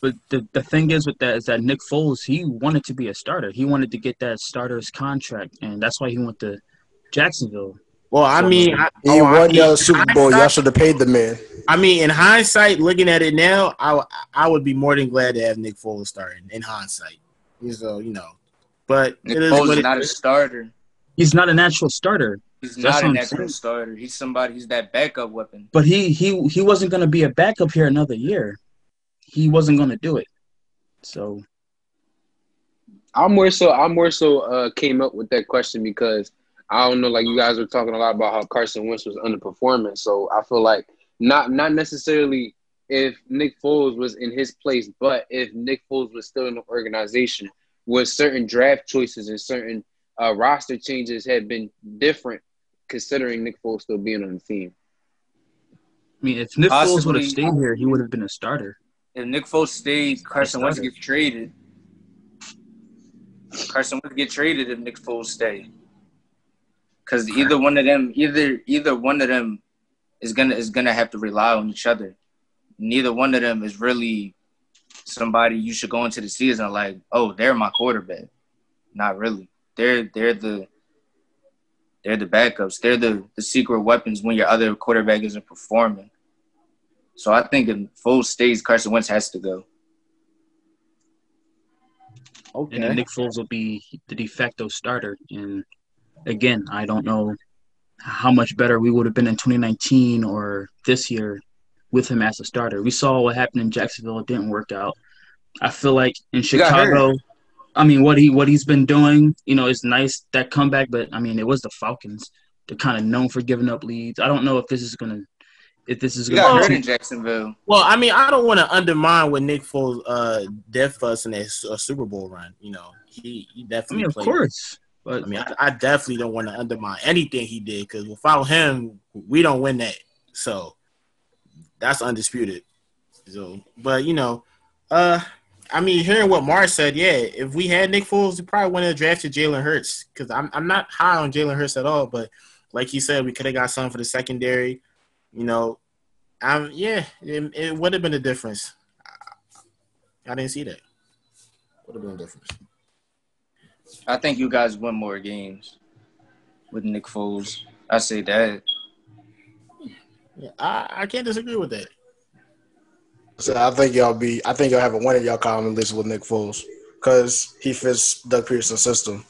But the, the thing is with that is that Nick Foles, he wanted to be a starter. He wanted to get that starter's contract, and that's why he went to Jacksonville. Well, I mean, I, He oh, I won mean, y'all Super Bowl. Y'all should have paid the man. I mean, in hindsight, looking at it now, I I would be more than glad to have Nick Foles starting. In hindsight, so you know, but Nick it is Foles what is it not a starter. He's not a natural starter, He's That's not what a I'm natural starter. He's somebody. He's that backup weapon. but he he he wasn't going to be a backup here another year. he wasn't going to do it. So I'm more so I'm more so uh, came up with that question because I don't know, like you guys were talking a lot about how Carson Wentz was underperforming. So I feel like not not necessarily if Nick Foles was in his place, but if Nick Foles was still in the organization, with certain draft choices and certain uh, roster changes had been different, considering Nick Foles still being on the team. I mean, if Nick Foles would have stayed here, he would have been a starter. If Nick Foles stayed, Carson Wentz started. gets traded. Carson Wentz get traded if Nick Foles stay. Because either one of them, either either one of them is gonna is gonna have to rely on each other. Neither one of them is really somebody you should go into the season like, oh, they're my quarterback. Not really. They're they're the they're the backups. They're the the secret weapons when your other quarterback isn't performing. So I think in full stage, Carson Wentz has to go. Okay. And then Nick Foles will be the de facto starter. And again, I don't know how much better we would have been in 2019 or this year with him as a starter. We saw what happened in Jacksonville; it didn't work out. I feel like in Chicago, I mean, what he what he's been doing, you know, is nice that comeback. But I mean, it was the Falcons. They're kind of known for giving up leads. I don't know if this is gonna, if this is gonna. got hurt in Jacksonville. Well, I mean, I don't want to undermine what Nick Foles uh did for us in that uh, Super Bowl run. You know, he he I definitely mean, of played. course, but I mean, I, I definitely don't want to undermine anything he did because without him, we don't win that. So that's undisputed. So, but you know, uh, I mean, hearing what Mars said, yeah, if we had Nick Foles, we probably wouldn't have drafted Jalen Hurts because I'm I'm not high on Jalen Hurts at all. But like he said, we could have got something for the secondary. You know, um, yeah, it, it would have been a difference. I didn't see that. Would have been a difference. I think you guys win more games with Nick Foles. I say that. Yeah, I, I can't disagree with that. So I think y'all be. I think y'all have a win in y'all common list with Nick Foles because he fits Doug Pederson's system.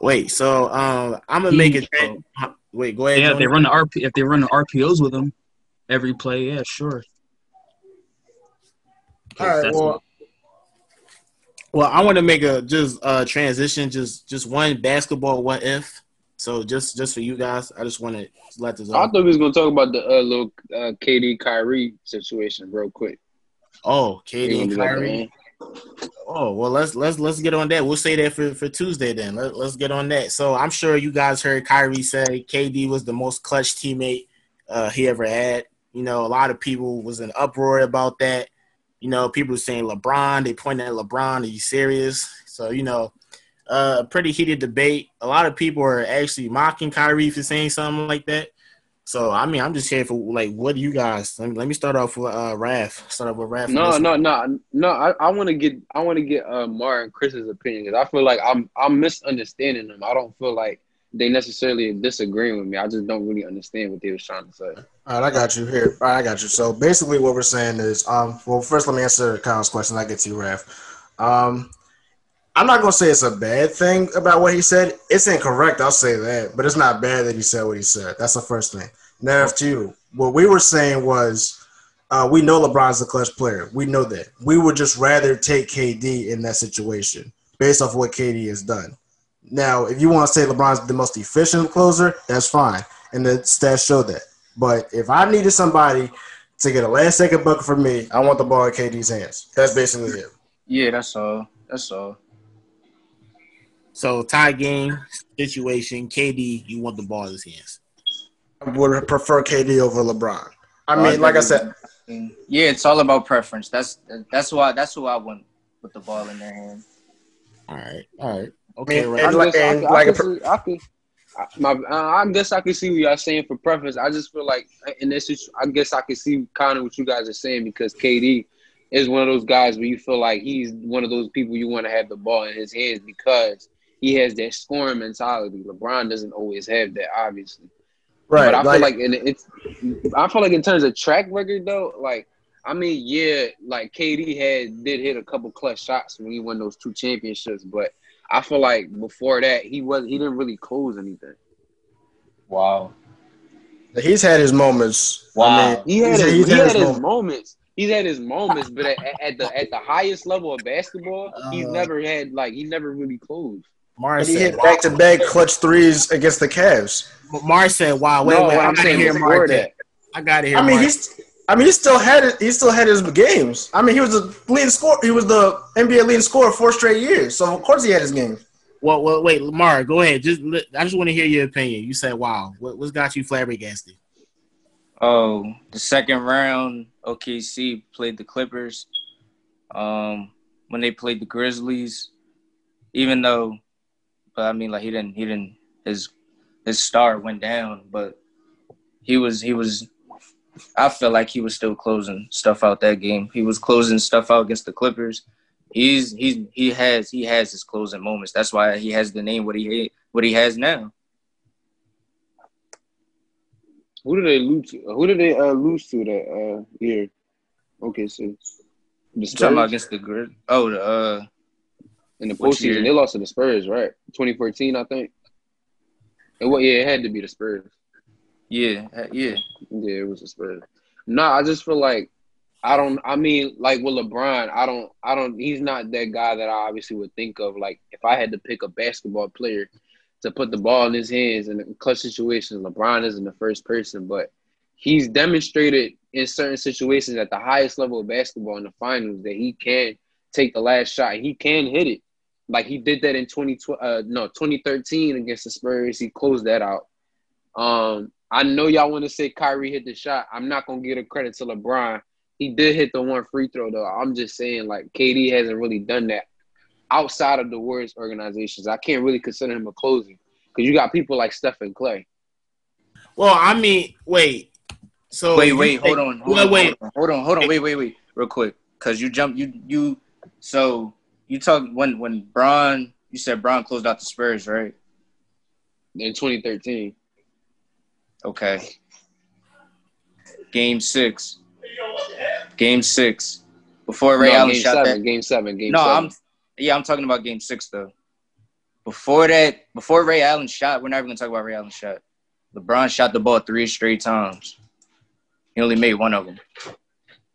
Wait, so um, I'm gonna He- make it. Huh, Wait, go ahead. yeah, if they run the RP, if they run the RPOs with him every play, yeah, sure. All right. Well, well, I want to make a just uh transition, just just one basketball. What if? So just just for you guys, I just want to let this. I thought we was gonna talk about the uh, little uh, KD Kyrie situation real quick. Oh, KD and Kyrie. Oh well, let's let's let's get on that. We'll say that for, for Tuesday then. Let, let's get on that. So I'm sure you guys heard Kyrie say KD was the most clutch teammate uh, he ever had. You know, a lot of people was in uproar about that. You know, people were saying LeBron. They pointed at LeBron. Are you serious? So you know, uh, a pretty heated debate. A lot of people are actually mocking Kyrie for saying something like that. So I mean, I'm just here for like, what do you guys? Let me, let me start off with uh, Raph. Start off with Raph. No, no, no, no. I, I want to get I want to get uh, Mar and Chris's opinion because I feel like I'm I'm misunderstanding them. I don't feel like they necessarily disagreeing with me. I just don't really understand what they was trying to say. All right, I got you here. All right, I got you. So basically, what we're saying is, um, well, first let me answer Kyle's question. I get to you, Raph. Um, I'm not gonna say it's a bad thing about what he said. It's incorrect. I'll say that, but it's not bad that he said what he said. That's the first thing. Now, to you, what we were saying was, uh, we know LeBron's a clutch player. We know that. We would just rather take KD in that situation based off what KD has done. Now, if you want to say LeBron's the most efficient closer, that's fine, and the stats show that. But if I needed somebody to get a last second bucket for me, I want the ball in KD's hands. That's basically it. Yeah, that's all. That's all. So tie game situation, KD, you want the ball in his hands. I would prefer KD over LeBron. I mean, like I said, Yeah, it's all about preference. That's that's why that's who I want with the ball in their hand. All right, all right, okay. Man, right. and I like- guess I, and could- like I, a could see- I could. My, uh, I guess I can see what y'all saying for preference. I just feel like in this, situ- I guess I can see kind of what you guys are saying because KD is one of those guys where you feel like he's one of those people you want to have the ball in his hands because he has that scoring mentality. LeBron doesn't always have that, obviously. right? But I like- feel like in it's, I feel like in terms of track record though, like I mean, yeah, like KD had did hit a couple clutch shots when he won those two championships, but I feel like before that he was he didn't really close anything. Wow. He's had his moments. I Wow. mean, He had he's- his, he's he had his moments. moments. He's had his moments, but at, at the at the highest level of basketball, he's Uh, never had like he never really closed. Mars He hit back to back clutch threes against the Cavs. Mars said, "Wow, wait, no, wait, what I I'm gotta saying hear before Mars. that, I gotta hear. I mean, Mars. he's. I mean, he still had it. He still had his games. I mean, he was the leading scorer. He was the NBA leading scorer four straight years. So of course he had his games. Well, well, wait, Lamar, go ahead. Just I just want to hear your opinion. You said, "Wow, what, what's got you flabbergasted?" Oh, the second round, OKC played the Clippers. Um, when they played the Grizzlies, even though, but I mean, like he didn't, he didn't, his his star went down, but he was, he was. I felt like he was still closing stuff out that game. He was closing stuff out against the Clippers. He's he's he has he has his closing moments. That's why he has the name what he what he has now. who did they lose to? Who did they uh, lose to that uh, year? Okay, so the You talking about Spurs against the grid. Oh, the uh, in the postseason. They lost to the Spurs, right? 2014, I think. And what? Yeah, it had to be the Spurs. Yeah, yeah. Yeah, it was the Spurs. No, I just feel like I don't. I mean, like with LeBron, I don't. I don't. He's not that guy that I obviously would think of. Like if I had to pick a basketball player to put the ball in his hands in clutch situation, LeBron isn't the first person, but he's demonstrated in certain situations at the highest level of basketball in the finals that he can take the last shot. He can hit it. Like he did that in 20, uh, no, 2013 against the Spurs. He closed that out. Um, I know y'all want to say Kyrie hit the shot. I'm not gonna give a credit to LeBron. He did hit the one free throw though. I'm just saying like KD hasn't really done that outside of the Warriors organizations. I can't really consider him a closing because you got people like Stephen Klay. Well, I mean, wait. So Wait, you wait, hold on, hold wait, on, wait. hold on, hold on, hold on, wait, wait, wait, real quick, because you jump, you you, so you talk when when Bron, you said Bron closed out the Spurs, right? In 2013, Okay. Game six. Game six. Before Ray no, Allen game shot seven, that. game seven, game No, seven. I'm yeah, I'm talking about game six though. Before that, before Ray Allen shot, we're not even gonna talk about Ray Allen shot. LeBron shot the ball three straight times. He only made one of them.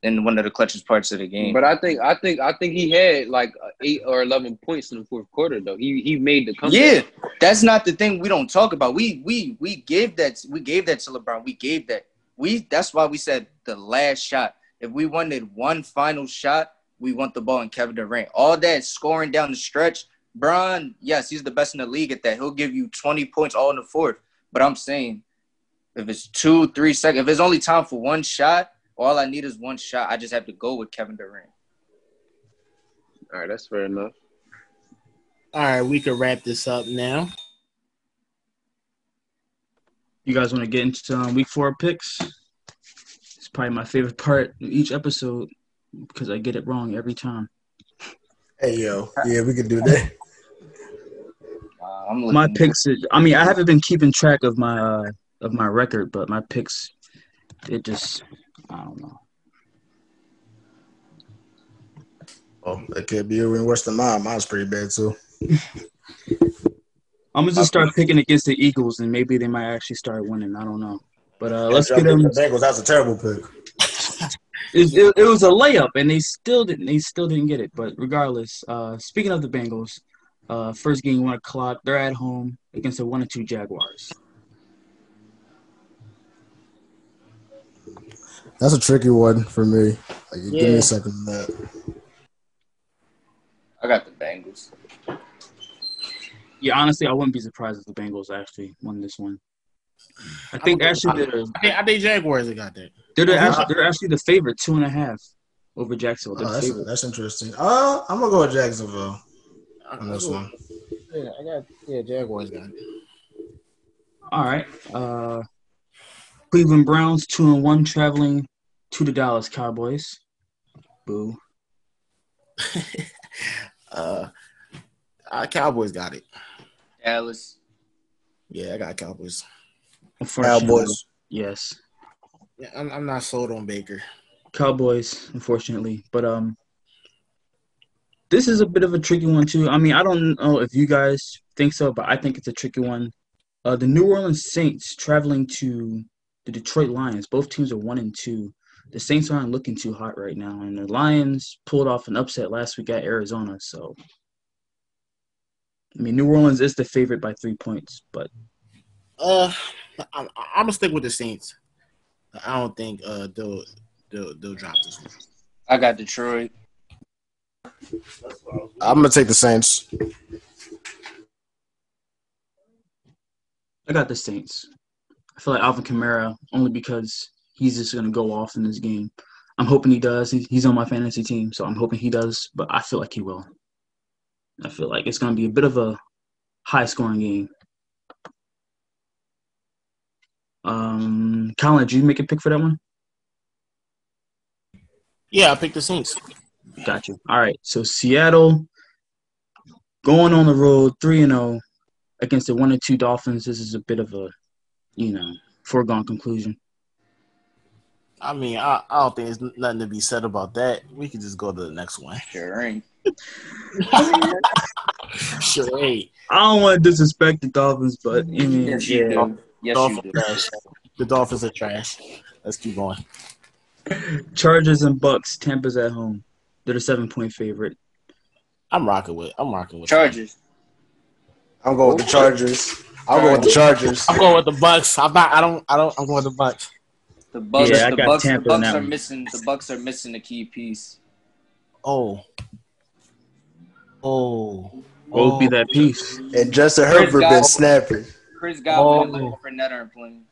In one of the clutchest parts of the game. But I think I think I think he had like eight or eleven points in the fourth quarter though. He he made the comeback. Yeah, that's not the thing we don't talk about. We we we gave that we gave that to LeBron. We gave that. We that's why we said the last shot. If we wanted one final shot, we want the ball in Kevin Durant. All that scoring down the stretch, Bron, yes, he's the best in the league at that. He'll give you 20 points all in the fourth. But I'm saying if it's two, three seconds, if it's only time for one shot, all I need is one shot. I just have to go with Kevin Durant. All right, that's fair enough. All right, we can wrap this up now. You guys want to get into um, week four picks? It's probably my favorite part of each episode because I get it wrong every time. Hey yo, yeah, we can do that. Uh, I'm My picks, is, I mean, I haven't been keeping track of my uh, of my record, but my picks, it just, I don't know. Oh, that could be even worse than mine. Mine's pretty bad too. I'm gonna just start picking against the Eagles, and maybe they might actually start winning. I don't know, but uh, let's get them. The Bengals. That's a terrible pick. It, it, it was a layup, and they still didn't. They still didn't get it. But regardless, uh, speaking of the Bengals, uh, first game one o'clock. They're at home against the one and two Jaguars. That's a tricky one for me. Like, Give me a second on that. I got the Bengals. Yeah, honestly, I wouldn't be surprised if the Bengals actually won this one. I think actually they're I think, I think Jaguars have got that. they're, the, actually, they're actually the favorite, two and a half over Jacksonville. Oh, that's, favorite. that's interesting. Uh, I'm gonna go with Jacksonville on this one. Yeah, I got yeah, Jaguars got it. All right. Uh, Cleveland Browns two and one traveling to the Dallas Cowboys. Boo. uh, uh, Cowboys got it. Dallas. Yeah, I got Cowboys. Cowboys. Yes, Yeah, I'm, I'm not sold on Baker. Cowboys. Unfortunately, but um, this is a bit of a tricky one too. I mean, I don't know if you guys think so, but I think it's a tricky one. Uh, the New Orleans Saints traveling to the Detroit Lions. Both teams are one and two. The Saints aren't looking too hot right now, and the Lions pulled off an upset last week at Arizona. So, I mean, New Orleans is the favorite by three points, but Uh, I'm, I'm gonna stick with the Saints. I don't think uh they'll they'll, they'll drop this one. I got Detroit. I'm gonna take the Saints. I got the Saints. I feel like Alvin Kamara only because he's just gonna go off in this game. I'm hoping he does. He's on my fantasy team, so I'm hoping he does. But I feel like he will. I feel like it's gonna be a bit of a high scoring game. Um, Colin, did you make a pick for that one? Yeah, I picked the Saints. Got you. All right. So Seattle going on the road, three and zero against the one and two Dolphins. This is a bit of a, you know, foregone conclusion. I mean, I, I don't think there's nothing to be said about that. We could just go to the next one. Sure ain't. Sure, hey, I don't want to disrespect the Dolphins, but I mean, Yes, you yeah, do. Yes, you Dolphins do. trash. The Dolphins are trash. Let's keep going. Chargers and Bucks. Tampa's at home. They're the seven point favorite. I'm rocking with. I'm rocking with Chargers. I'm going with the Chargers. I'll go with the Chargers. I'm going with the Bucks. I'm not. I don't. I don't. I'm going with the Bucks. The Bucks. Yeah, I the got Bucks. Tampa the Bucks that are missing. The Bucks are missing a key piece. Oh. Oh. What would be that piece? And Justin Chris Herbert been snapping. Chris Godwin Oh. and Leonard Fournette aren't playing.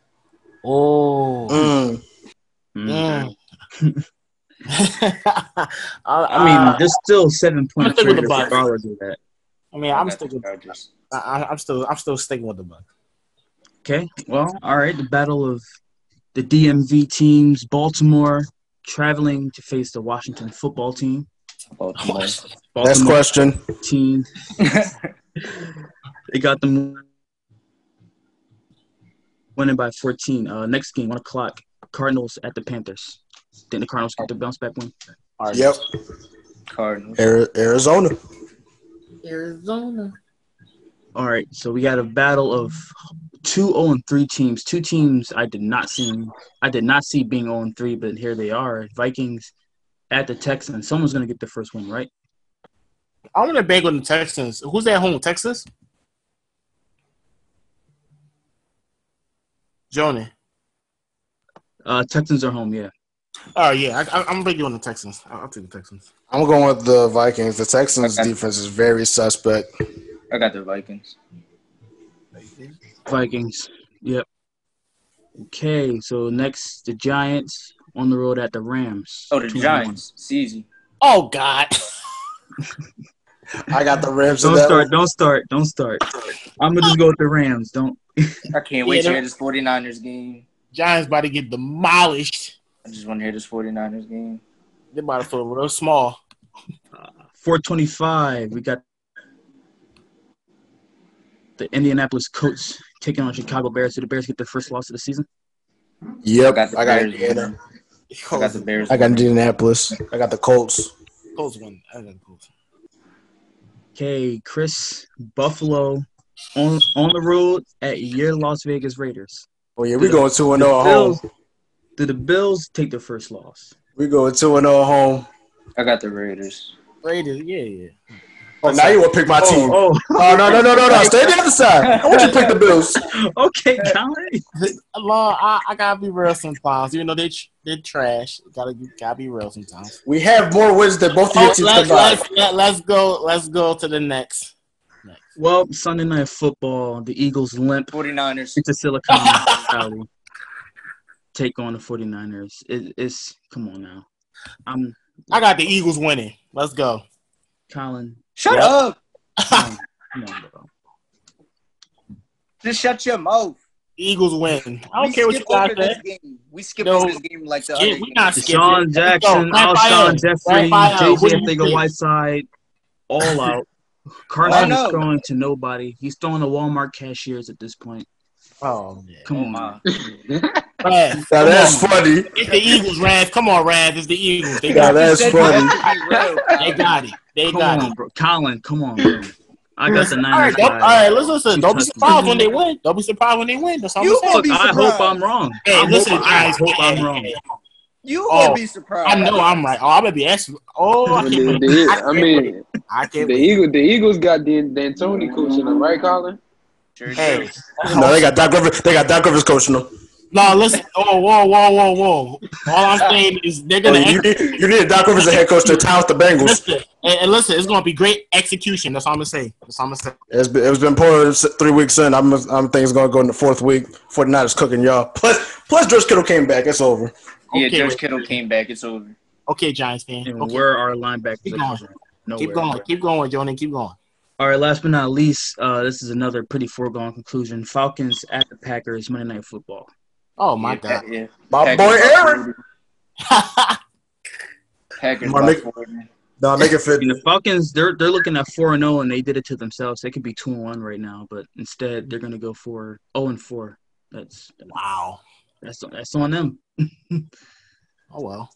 Oh. Mm. Mm. Mm. I, I mean, there's still seven point I'm sticking with the favorite Bucks. Regardless of that. I mean, I I'm got the sticking. Chargers. I, I- I'm still. I'm still sticking with the Bucks. Okay. Well, all right. The battle of the DMV teams. Baltimore traveling to face the Washington football team. Baltimore. Next Baltimore question. team. They got them winning by 14. Uh, next game, one o'clock. Cardinals at the Panthers. Think the Cardinals get the bounce back win? All right. Yep. Cardinals. Arizona. Arizona. All right, so we got a battle of two 0 and 3 teams. Two teams I did not see I did not see being 0 and 3, but here they are. Vikings at the Texans. Someone's gonna get the first one, right? I'm gonna bank on the Texans. Who's at home? Texas. Joni. Uh Texans are home, yeah. Oh yeah, I, I, I'm banking on the Texans. I'll, I'll take the Texans. I'm going with the Vikings. The Texans' Okay. defense is very suspect. I got the Vikings. Vikings. Yep. Okay, so next the Giants on the road at the Rams. Oh, the Two Giants. It's easy. Oh God. I got the Rams. Don't start, one. don't start, don't start. I'm gonna just go with the Rams. Don't I can't wait Yeah, to no- hear this 49ers game. Giants about to get demolished. I just want to hear this 49ers game. They're about to feel real small. Uh, 425. We got the Indianapolis Colts taking on Chicago Bears. Do the Bears get their first loss of the season? Yep. I got the I got Bears. Indiana. winning. I got the Bears. I got. Indianapolis. I got the Colts. Colts win. I got the Colts. Okay, Chris, Buffalo on on the road at your Las Vegas Raiders. Oh yeah, we're going two and The zero at home. Bills, do the Bills take their first loss? We going two and oh zero home. I got the Raiders. Raiders. Yeah, yeah. Oh, now you want to pick my oh, team? Oh, Oh no no no no no! Stay the other side. I want you to pick the Bills. oh, okay, Colin. Allah, I, I gotta be real sometimes. Even though they tr- they're trash, gotta be gotta be real sometimes. We have more wins than both of your Oh, teams let's, combined. let's, let, let's go. Let's go to the next. Well, Sunday night football, the Eagles limp 49ers. into Silicon Valley. Take on the 49ers. It, it's come on now. I'm I got the Eagles winning. Let's go. Colin. Shut Yep. up. Come on, come on, bro. Just shut your mouth. Eagles win. I don't We care what you skip guys over this game. We skip No. over this game like the Skip. other We game. not skipping. DeSean Let's go. Jackson, Alshon Jeffery, Raphael, who do JJ you Figure pick? Whiteside, all out. Carson is no. throwing to nobody. He's throwing to Walmart cashiers at this point. Oh, yeah. Come Oh, on. my. Raph, Now that's on. funny. It's the Eagles, Raph. Come on, Raph. It's the Eagles. They got it. that's Said funny. that to be. They got it. They Come got on, it. bro. Colin, come on, bro. I got the All Niners. right, don't, all by- Let's listen. Don't be surprised when they win. Don't be surprised when they win. That's all I'm saying. be Look, I hope I'm wrong. Hey, I listen, hope, I hope I'm wrong. You Oh, gonna be surprised. Oh, I know I'm right. Oh, I'm gonna be asking. Oh, I can't wait. the, I I can't mean, I can't the. Eagles, the Eagles got Dan, D'Antoni coaching them, right, Colin? Sure Hey, do. No, they got Doc Rivers. They got Doc Rivers coaching them. No, listen. Oh, whoa, whoa, whoa, whoa. All I'm saying is they're Oh, gonna. you, need, you need Doc Rivers as a head coach to town with the Bengals. listen, and, and listen, it's gonna be great execution. That's all I'm gonna say. That's all I'm gonna say. It's been, it's been poor three weeks in. I'm I'm thinking it's gonna go in the fourth week. 49ers cooking y'all. Plus plus George Kittle came back. It's over. Yeah, Okay, George wait. Kittle came back. It's over. Okay, Giants fan. And Okay. where are linebackers? Keep going. Nowhere. Keep going. Keep going, Jonah. Keep going. All right, last but not least, uh, this is another pretty foregone conclusion. Falcons at the Packers Monday Night Football. Oh my yeah, god. Yeah. My Packers boy Aaron. 40. Packers Come on, make- No, make it fit. And the Falcons, they're they're looking at four and zero, and they did it to themselves. They could be two and one right now, but instead they're gonna go for zero and four. That's wow. that's that's on them. Oh well.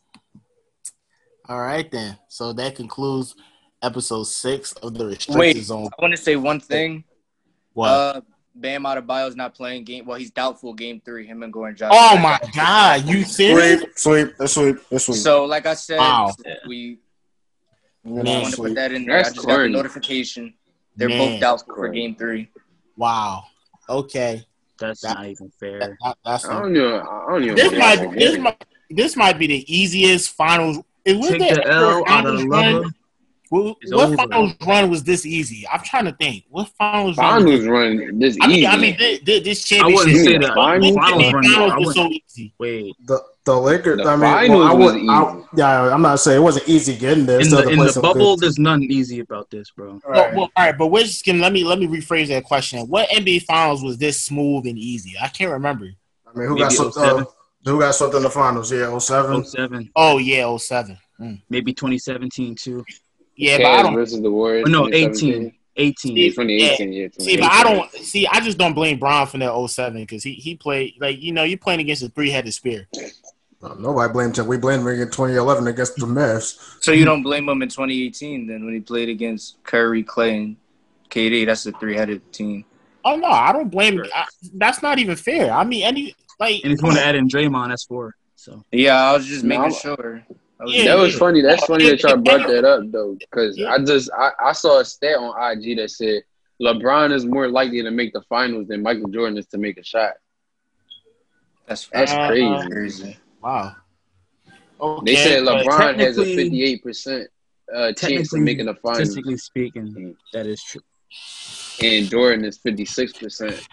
All right then. So that concludes episode six of the restricted Wait, zone. I want to say one thing. What? Uh, Bam Adebayo's not playing game. Well, he's doubtful game three. Him and Goran Johnson. oh my god, you serious? Sweep, sweep, that's sweep, that's sweep. So, like I said, Wow. we You Man. I want to put that in there. That's I just got the notification. They're Man. both doubtful for game three. Wow. Okay. That's That- not even fair. that- that's I don't know. I don't even. this might this might this might be the easiest finals. It was Take there the ever a L out of finals the run? lover. What, It's what over. finals run was this easy? I'm trying to think. What finals run? was Finals this- run this I mean, easy. I mean, this, this I wouldn't championship. say that. finals- Finals run. finals I was so easy. Wait, the the Lakers. The I mean, finals well, I was would. I, easy. yeah, I'm not saying it wasn't easy getting there. in the in the bubble, good- there's nothing easy about this, bro. Well, well, all right, but which skin? Let me let me rephrase that question. What NBA finals was this smooth and easy? I can't remember. I mean, who Maybe got swept? 07? Uh, who got swept in the finals? Yeah, 07. 07, Oh yeah, 07. Mm. maybe 2017 too. Yeah, but I Cavs don't versus the Warriors. No, 2017. 18. 18. Yeah, 2018. Yeah, see. But I don't see. I just don't blame Brown for that 07 because he he played like you know you're playing against a three headed spear. No, nobody blamed him. We blamed him in 2011 against the Mavs. So you don't blame him in 2018 then when he played against Curry, Klay, and KD. That's a three-headed team. Oh no, I don't blame. I, that's not even fair. I mean, any like And if you want to add in Draymond, that's four. So Yeah, I was just making I'm- sure. I was Yeah, That was yeah. funny. That's funny that y'all brought that up though, because Yeah. I just I, I saw a stat on IG that said LeBron is more likely to make the finals than Michael Jordan is to make a shot. That's That's Uh, crazy. crazy. wow. Okay, They said LeBron has a fifty eight percent uh, chance of making the finals, statistically speaking, that is true. and Jordan is fifty six percent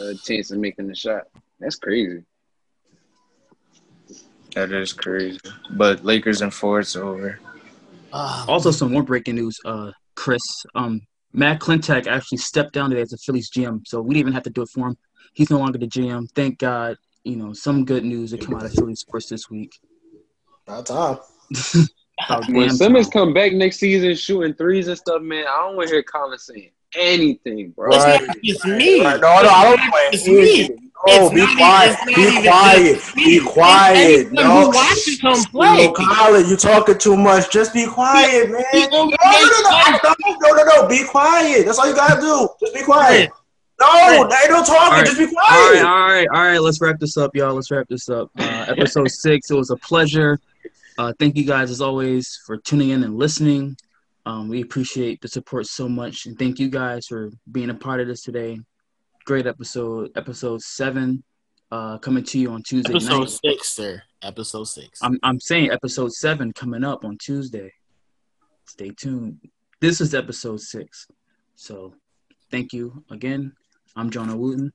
uh, chance of making the shot. That's crazy. That is crazy. But Lakers and four, it's over. Ah, Also, some more breaking news, uh, Chris. Um, Matt Klentak actually stepped down today as a Phillies GM, so we didn't even have to do it for him. He's no longer the GM. Thank God. You know, some good news that come out of Philly sports this week. About time. About When Simmons time. come back next season shooting threes and stuff, man, I don't want to hear Colin saying anything, bro. It's Right. not just me. Right. No, no, I don't blame It's you. me. Oh, It's be not quiet. even- it's not Be quiet. Be quiet. No. who watches him play. Yo, Colin, you talking too much. Just be quiet, man. He No, no, no, no, fun. no, no, no, no. Be quiet. That's all you gotta do. Just be quiet. No, they don't talking. All right. Just be All right, quiet. all right, all right. Let's wrap this up, y'all. Let's wrap this up. Uh, episode six. It was a pleasure. Uh, thank you guys as always for tuning in and listening. Um, we appreciate the support so much, and thank you guys for being a part of this today. Great episode, episode seven, uh, coming to you on Tuesday Episode night. six, sir. Episode six. I'm I'm saying episode seven coming up on Tuesday. Stay tuned. This is episode six. So, thank you again. I'm Jonah Wooten.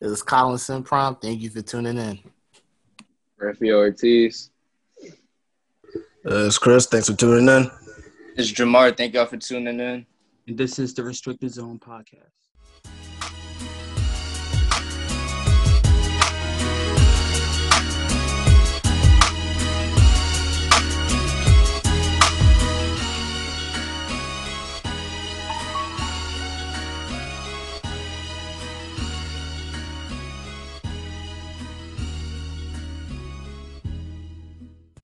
This is Colin Simprom. Thank you for tuning in. Rafael Ortiz. Uh, it's Chris. Thanks for tuning in. It's Jamar. Thank y'all for tuning in. And this is the Restricted Zone podcast.